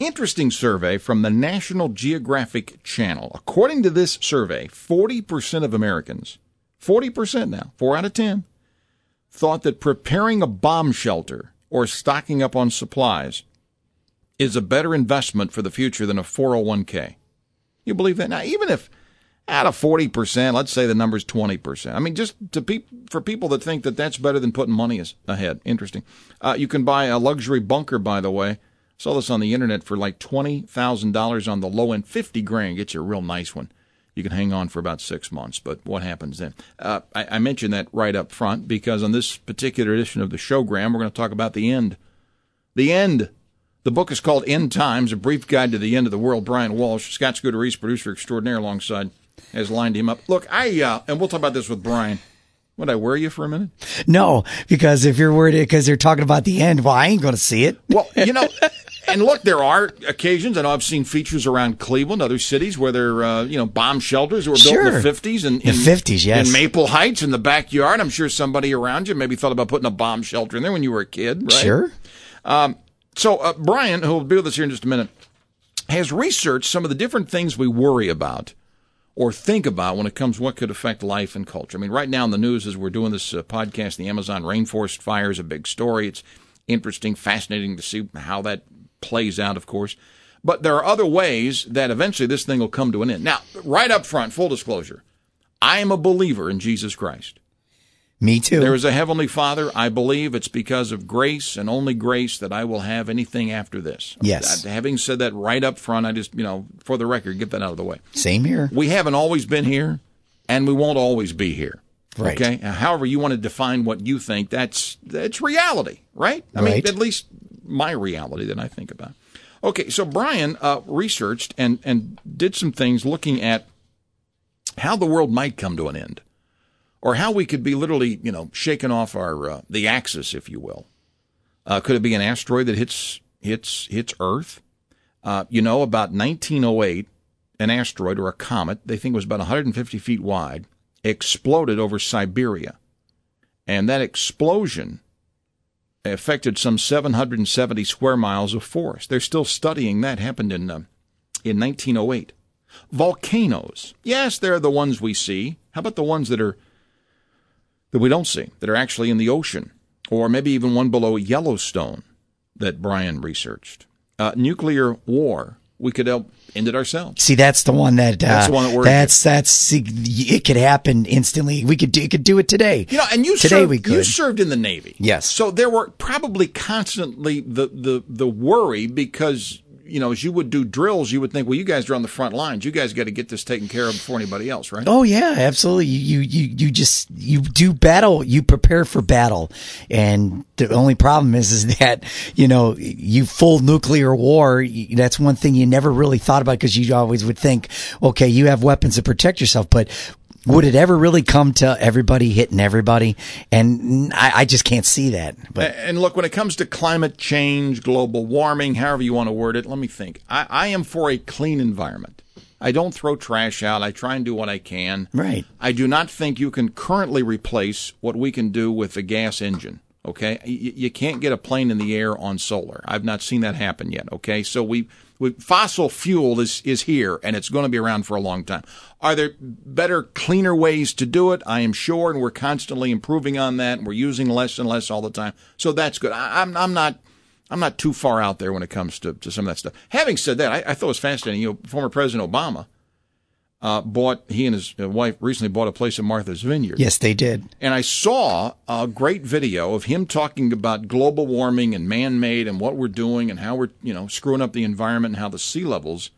Interesting survey from the National Geographic Channel. According to this survey, 40% of Americans, 40% now, 4 out of 10, thought that preparing a bomb shelter or stocking up on supplies is a better investment for the future than a 401k. You believe that? Now, even if out of 40%, let's say the number's 20%. I mean, just to pe- for people that think that that's better than putting money ahead. Interesting. Uh, you can buy a luxury bunker, by the way. Saw this on the internet for like $20,000 on the low end, 50 grand. Get you a real nice one. You can hang on for about six months, but what happens then? Uh, I, I mentioned that right up front because on this particular edition of the showgram, we're going to talk about the end. The end. The book is called End Times, A Brief Guide to the End of the World. Bryan Walsh, Scott East, producer extraordinaire alongside, has lined him up. Look, I, uh, and we'll talk about this with Bryan. Would I worry you for a minute? No, because if you're worried because they're talking about the end, well, I ain't going to see it. Well, you know, and look, there are occasions, I know I've seen features around Cleveland, other cities where there, uh, you know, bomb shelters that were built in the fifties and The 50s, yes. in Maple Heights in the backyard. I'm sure somebody around you maybe thought about putting a bomb shelter in there when you were a kid, right? Sure. So uh, Bryan, who will be with us here in just a minute, has researched some of the different things we worry about or think about when it comes to what could affect life and culture. I mean, right now in the news as we're doing this uh, podcast, the Amazon rainforest fire is a big story. It's interesting, fascinating to see how that plays out, of course. But there are other ways that eventually this thing will come to an end. Now, right up front, full disclosure, I am a believer in Jesus Christ. Me too. There is a heavenly Father. I believe it's because of grace and only grace that I will have anything after this. Yes. Uh, Having said that right up front, I just, you know, for the record, get that out of the way. Same here. We haven't always been here, and we won't always be here. Right. Okay. Now, However, you want to define what you think, that's that's reality, right? I mean, at least my reality that I think about. Okay. So Bryan uh, researched and and did some things looking at how the world might come to an end, or how we could be literally, you know, shaken off our uh, the axis, if you will. Uh, could it be an asteroid that hits hits hits Earth? Uh, you know, about 1908, an asteroid or a comet, they think it was about 150 feet wide, exploded over Siberia. And that explosion affected some 770 square miles of forest. They're still studying that. Happened in, uh, in 1908. Volcanoes. Yes, they're the ones we see. How about the ones that are that we don't see, that are actually in the ocean? Or maybe even one below Yellowstone that Bryan researched. Uh, nuclear war. We could help end it ourselves. See, that's the one that. Uh, That's the one that worries That's that's. see, It could happen instantly. We could do. It could do it today. You know, and you today served, we could. you served in the Navy. Yes. So there were probably constantly the, the, the worry because, you know, as you would do drills, you would think, well, you guys are on the front lines. You guys got to get this taken care of before anybody else, right? Oh yeah, absolutely. You, you you just you do battle. You prepare for battle, and the only problem is is that you know you full nuclear war. That's one thing you never really thought about because you always would think, okay, you have weapons to protect yourself, but. Would it ever really come to everybody hitting everybody? And I, I just can't see that. But And look, when it comes to climate change, global warming, however you want to word it, let me think. I, I am for a clean environment. I don't throw trash out. I try and do what I can. Right. I do not think you can currently replace what we can do with the gas engine. Okay, you, you can't get a plane in the air on solar. I've not seen that happen yet. Okay, so we, we fossil fuel is is here and it's going to be around for a long time. Are there better, cleaner ways to do it? I am sure, and we're constantly improving on that. And we're using less and less all the time, so that's good. I, I'm I'm not. I'm not too far out there when it comes to, to some of that stuff. Having said that, I, I thought it was fascinating. You know, former President Obama uh, bought he and his uh, wife recently bought a place in Martha's Vineyard. yes, they did. And I saw a great video of him talking about global warming and man-made and what we're doing and how we're, you know, screwing up the environment and how the sea levels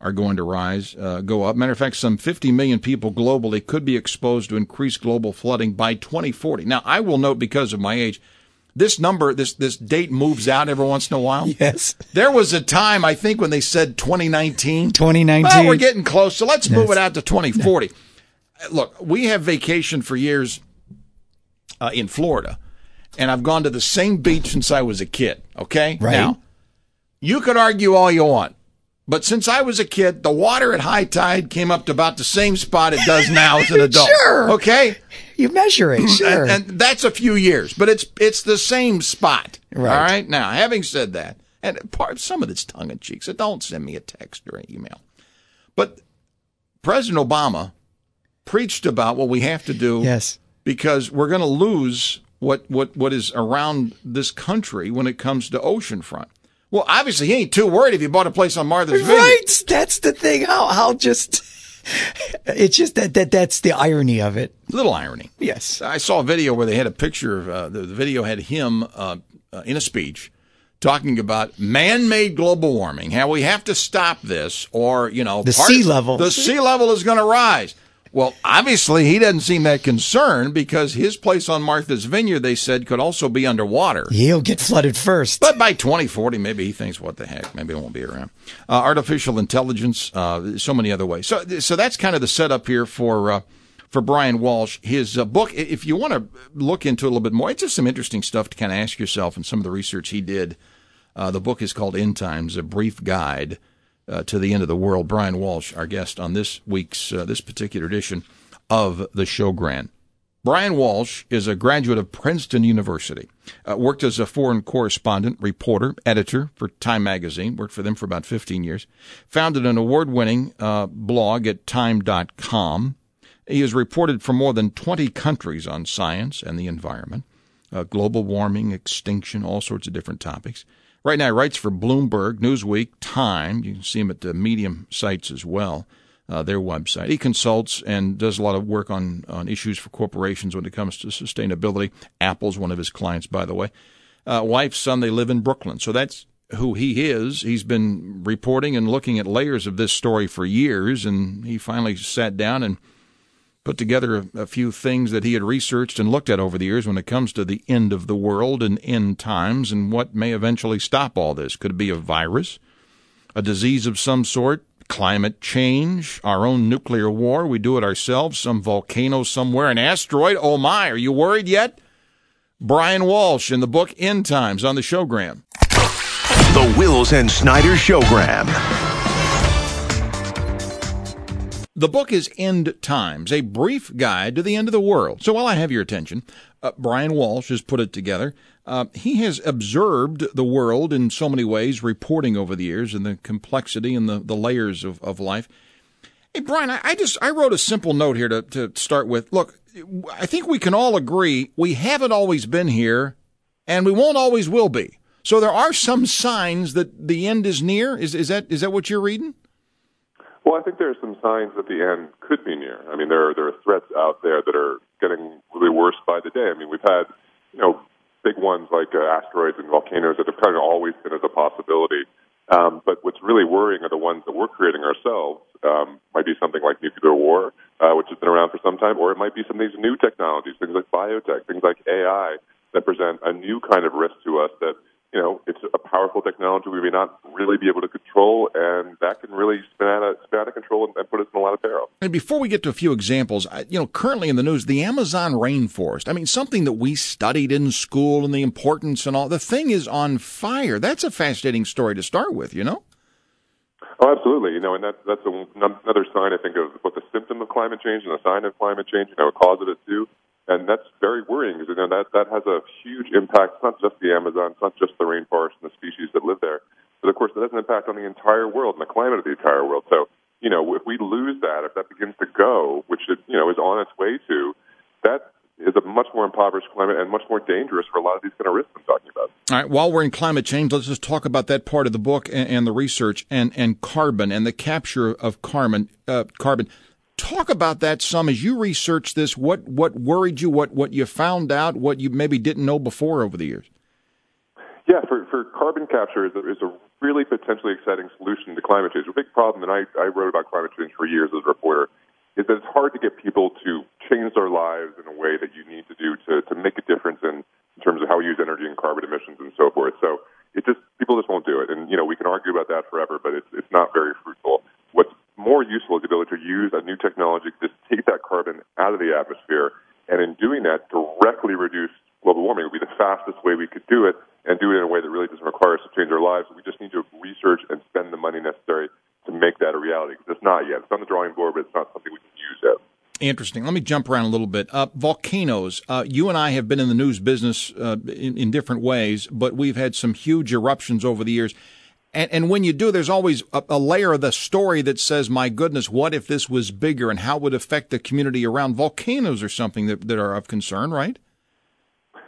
are going to rise, uh, go up. Matter of fact, some 50 million people globally could be exposed to increased global flooding by 2040. Now, I will note because of my age, this number, this this date moves out every once in a while. Yes. There was a time I think when they said 2019. 2019. Well, we're getting close, so let's move it out to 2040. Look, we have vacation for years uh, in Florida, and I've gone to the same beach since I was a kid. Okay, Right. now you could argue all you want. But since I was a kid, the water at high tide came up to about the same spot it does now as an adult. Sure. Okay? You measure it, sure. And, and that's a few years, but it's it's the same spot. Right. All right. Now, having said that, and part some of it's tongue in cheek, so don't send me a text or an email. But President Obama preached about what we have to do yes. because we're going to lose what, what, what is around this country when it comes to oceanfront. Well, obviously, he ain't too worried if you bought a place on Martha's Vineyard. Right. That's the thing. How how just it's just that that that's the irony of it. Little irony. Yes. I saw a video where they had a picture. Of, uh, the, the video had him uh, uh, in a speech talking about man-made global warming, how we have to stop this, or you know, The sea level. The sea level is going to rise. Well, obviously, he doesn't seem that concerned because his place on Martha's Vineyard, they said, could also be underwater. He'll get flooded first. But by 2040, maybe he thinks, what the heck? Maybe it won't be around. Uh, artificial intelligence, uh, so many other ways. So, so that's kind of the setup here for, uh, for Bryan Walsh. His uh, book, if you want to look into it a little bit more, it's just some interesting stuff to kind of ask yourself and some of the research he did. Uh, the book is called End Times, a brief guide uh, to the end of the world. Bryan Walsh, our guest on this week's, uh, this particular edition of the show Grand. Bryan Walsh is a graduate of Princeton University. Uh, worked as a foreign correspondent, reporter, editor for Time Magazine. Worked for them for about 15 years. Founded an award-winning uh, blog at Time.com. He has reported from more than 20 countries on science and the environment, uh, global warming, extinction, all sorts of different topics. Right now, he writes for Bloomberg, Newsweek, Time. You can see him at the Medium sites as well uh, their website. He consults and does a lot of work on, on issues for corporations when it comes to sustainability. Apple's one of his clients, by the way. Uh, wife, son, they live in Brooklyn. So that's who he is. He's been reporting and looking at layers of this story for years, and he finally sat down and put together a, a few things that he had researched and looked at over the years when it comes to the end of the world and end times and what may eventually stop all this. Could it be a virus, a disease of some sort, climate change, our own nuclear war? We do it ourselves, some volcano somewhere, an asteroid? Oh my, are you worried yet? Bryan Walsh in the book End Times on the showgram. The Wills and Snyder Showgram. The book is End Times, a brief guide to the end of the world. So while I have your attention, uh, Bryan Walsh has put it together. Uh, he has observed the world in so many ways, reporting over the years and the complexity and the, the layers of, of life. Hey, Bryan, I, I just I wrote a simple note here to, to start with. Look, I think we can all agree we haven't always been here, and we won't always will be. So there are some signs that the end is near. Is is that is that what you're reading? Well, I think there are some signs that the end could be near. I mean, there are there are threats out there that are getting really worse by the day. I mean, we've had you know big ones like uh, asteroids and volcanoes that have kind of always been as a possibility. Um, but what's really worrying are the ones that we're creating ourselves. Um, might be something like nuclear war, uh, which has been around for some time, or it might be some of these new technologies, things like biotech, things like AI, that present a new kind of risk to us that you know, it's a powerful technology we may not really be able to control, and that can really spin out of, spin out of control and, and put us in a lot of peril. And before we get to a few examples, you know, currently in the news, the Amazon rainforest. I mean, something that we studied in school and the importance and all. The thing is on fire. That's a fascinating story to start with, you know? Oh, absolutely. You know, and that's that's a, another sign I think of both the symptom of climate change and a sign of climate change. You know, a cause of it too, and that's very worrying because you know that that has a huge impact. It's not just the Amazon, it's not just the rainforest and the species that live there, but of course it has an impact on the entire world and the climate of the entire world. So, you know, if we lose that, if that begins to go, which it you know is on its way to, that is a much more impoverished climate and much more dangerous for a lot of these kind of risks I'm talking about. All right. While we're in climate change, let's just talk about that part of the book and, and the research and, and carbon and the capture of carbon. Uh, carbon. Talk about that some as you research this. What what worried you? What what you found out? What you maybe didn't know before over the years? Yeah, for, for carbon capture is a, is a really potentially exciting solution to climate change. A big problem, and I, I wrote about climate change for years as a reporter, is that it's hard to get people to change their lives in a way that you need to do to, to make a difference in, in terms of how we use energy and carbon emissions and so forth. So it just people just won't do it, and you know we can argue about that forever, but it's it's not very fruitful. What's more useful is the ability to use a new technology to take that carbon out of the atmosphere, and in doing that, directly reduce global warming. It would be the fastest way we could do it, and do it in a way that really doesn't require us to change our lives. We just need to research and spend the money necessary to make that a reality. Because it's not yet. It's on the drawing board, but it's not something we can use yet. Interesting. Let me jump around a little bit. Uh, volcanoes. Uh, you and I have been in the news business uh, in, in, different ways, but we've had some huge eruptions over the years. And, and when you do, there's always a, a, layer of the story that says, "My goodness, what if this was bigger, and how would affect the community around?" Volcanoes are something that, that are of concern, right?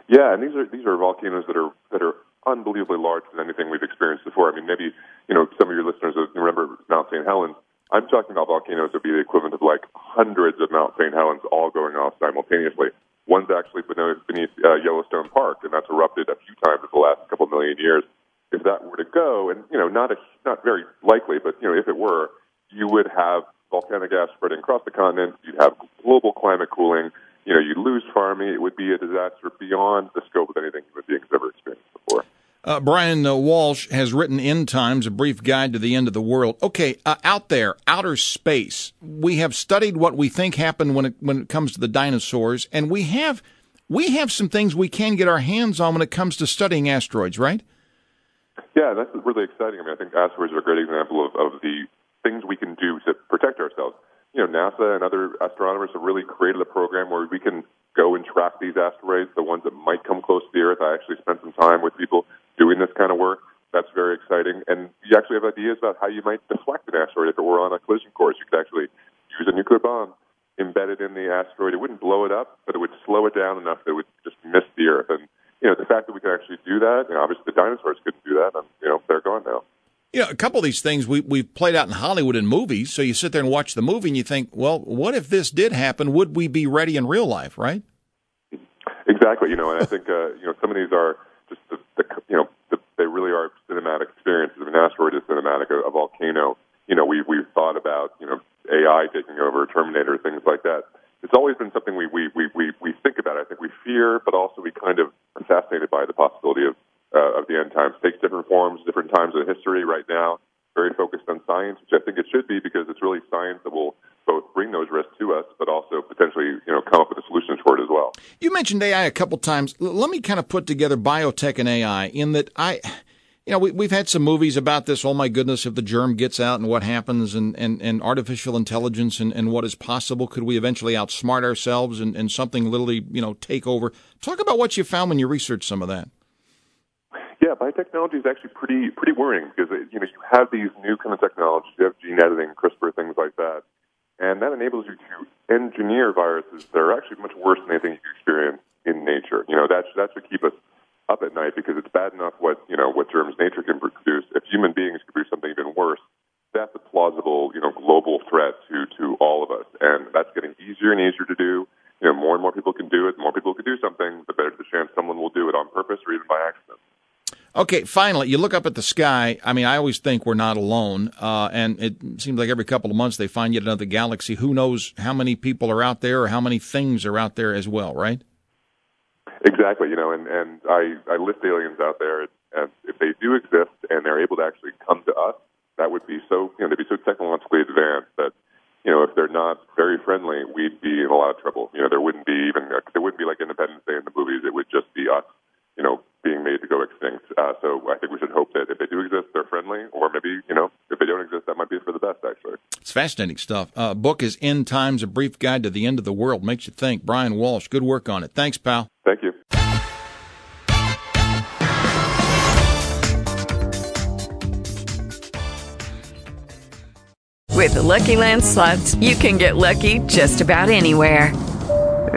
Yeah, and these are these are volcanoes that are that are unbelievably larger than anything we've experienced before. I mean, maybe you know some of your listeners remember Mount St. Helens I'm talking about volcanoes that would be the equivalent of like hundreds of Mount St. Helens all going off simultaneously. One's actually beneath uh, Yellowstone Park, and that's erupted a few times in the last couple million years. If that were to go, and you know, not a, not very likely, but you know, if it were, you would have volcanic gas spreading across the continent. You'd have global climate cooling. You know, you'd lose farming. It would be a disaster beyond the scope of anything human beings ever experienced before. Uh, Bryan uh, Walsh has written End Times, a brief guide to the end of the world. Okay, uh, out there, outer space, we have studied what we think happened when it, when it comes to the dinosaurs, and we have we have some things we can get our hands on when it comes to studying asteroids, right? Yeah, that's really exciting. I mean, I think asteroids are a great example of, of the things we can do to protect ourselves. You know, NASA and other astronomers have really created a program where we can go and track these asteroids, the ones that might come close to the Earth. I actually spent some time with people doing this kind of work. That's very exciting. And you actually have ideas about how you might deflect an asteroid if it were on a collision course. You could actually use a nuclear bomb embedded in the asteroid. It wouldn't blow it up, but it would slow it down enough that it would just miss the Earth. And, you know, the fact that we can actually do that, you know, obviously the dinosaurs couldn't do that, and, you know, they're gone now. You know, a couple of these things we, we've played out in Hollywood in movies. So you sit there and watch the movie and you think, well, what if this did happen? Would we be ready in real life, right? Exactly. You know, and I think, uh, you know, some of these are just the, the you know, the, they really are cinematic experiences. An asteroid is cinematic. A, a volcano, you know, we've we've thought about you know AI taking over, Terminator, things like that. It's always been something we we we we, we think about. I think we fear, but also we kind of are fascinated by the possibility of uh, of the end times. Takes different forms, different times of history. Right now, very focused on science, which I think it should be because it's really science that will both bring those risks to us, but also potentially, you know, come up with the solutions for it as well. You mentioned AI a couple times. let me kind of put together biotech and AI in that I, you know, we, we've had some movies about this. Oh my goodness, if the germ gets out and what happens and, and, and artificial intelligence and, and what is possible. Could we eventually outsmart ourselves and, and something literally, you know, take over? Talk about what you found when you researched some of that. Yeah, biotechnology is actually pretty pretty worrying because uh, you know you have these new kind of technologies, you have gene editing, CRISPR, things like that, and that enables you to engineer viruses that are actually much worse than anything you experience in nature. You know, that should, that should keep us up at night because it's bad enough what, you know, what germs nature can produce. If human beings can produce something even worse, that's a plausible, you know, global threat to, to all of us. And that's getting easier and easier to do. You know, more and more people can do it. The more people can do something, the better the chance someone will do it on purpose or even by accident. Okay, finally, you look up at the sky. I mean, I always think we're not alone, uh, and it seems like every couple of months they find yet another galaxy. Who knows how many people are out there or how many things are out there as well, right? Exactly, you know, and and I I list aliens out there, and if they do exist and they're able to actually come to us, that would be so you know they'd be so technologically advanced that you know if they're not very friendly, we'd be in a lot of trouble. You know, there wouldn't be even there wouldn't be like Independence Day in the movies. It would just be us, you know, being made to go extinct. Uh, so I think we should hope that if they do exist, they're friendly, or maybe you know if they don't exist, that might be for the best. Actually, it's fascinating stuff. Uh, book is End Times: A Brief Guide to the End of the World. Makes you think. Bryan Walsh, good work on it. Thanks, pal. Thank you. With the Lucky Land slots, you can get lucky just about anywhere.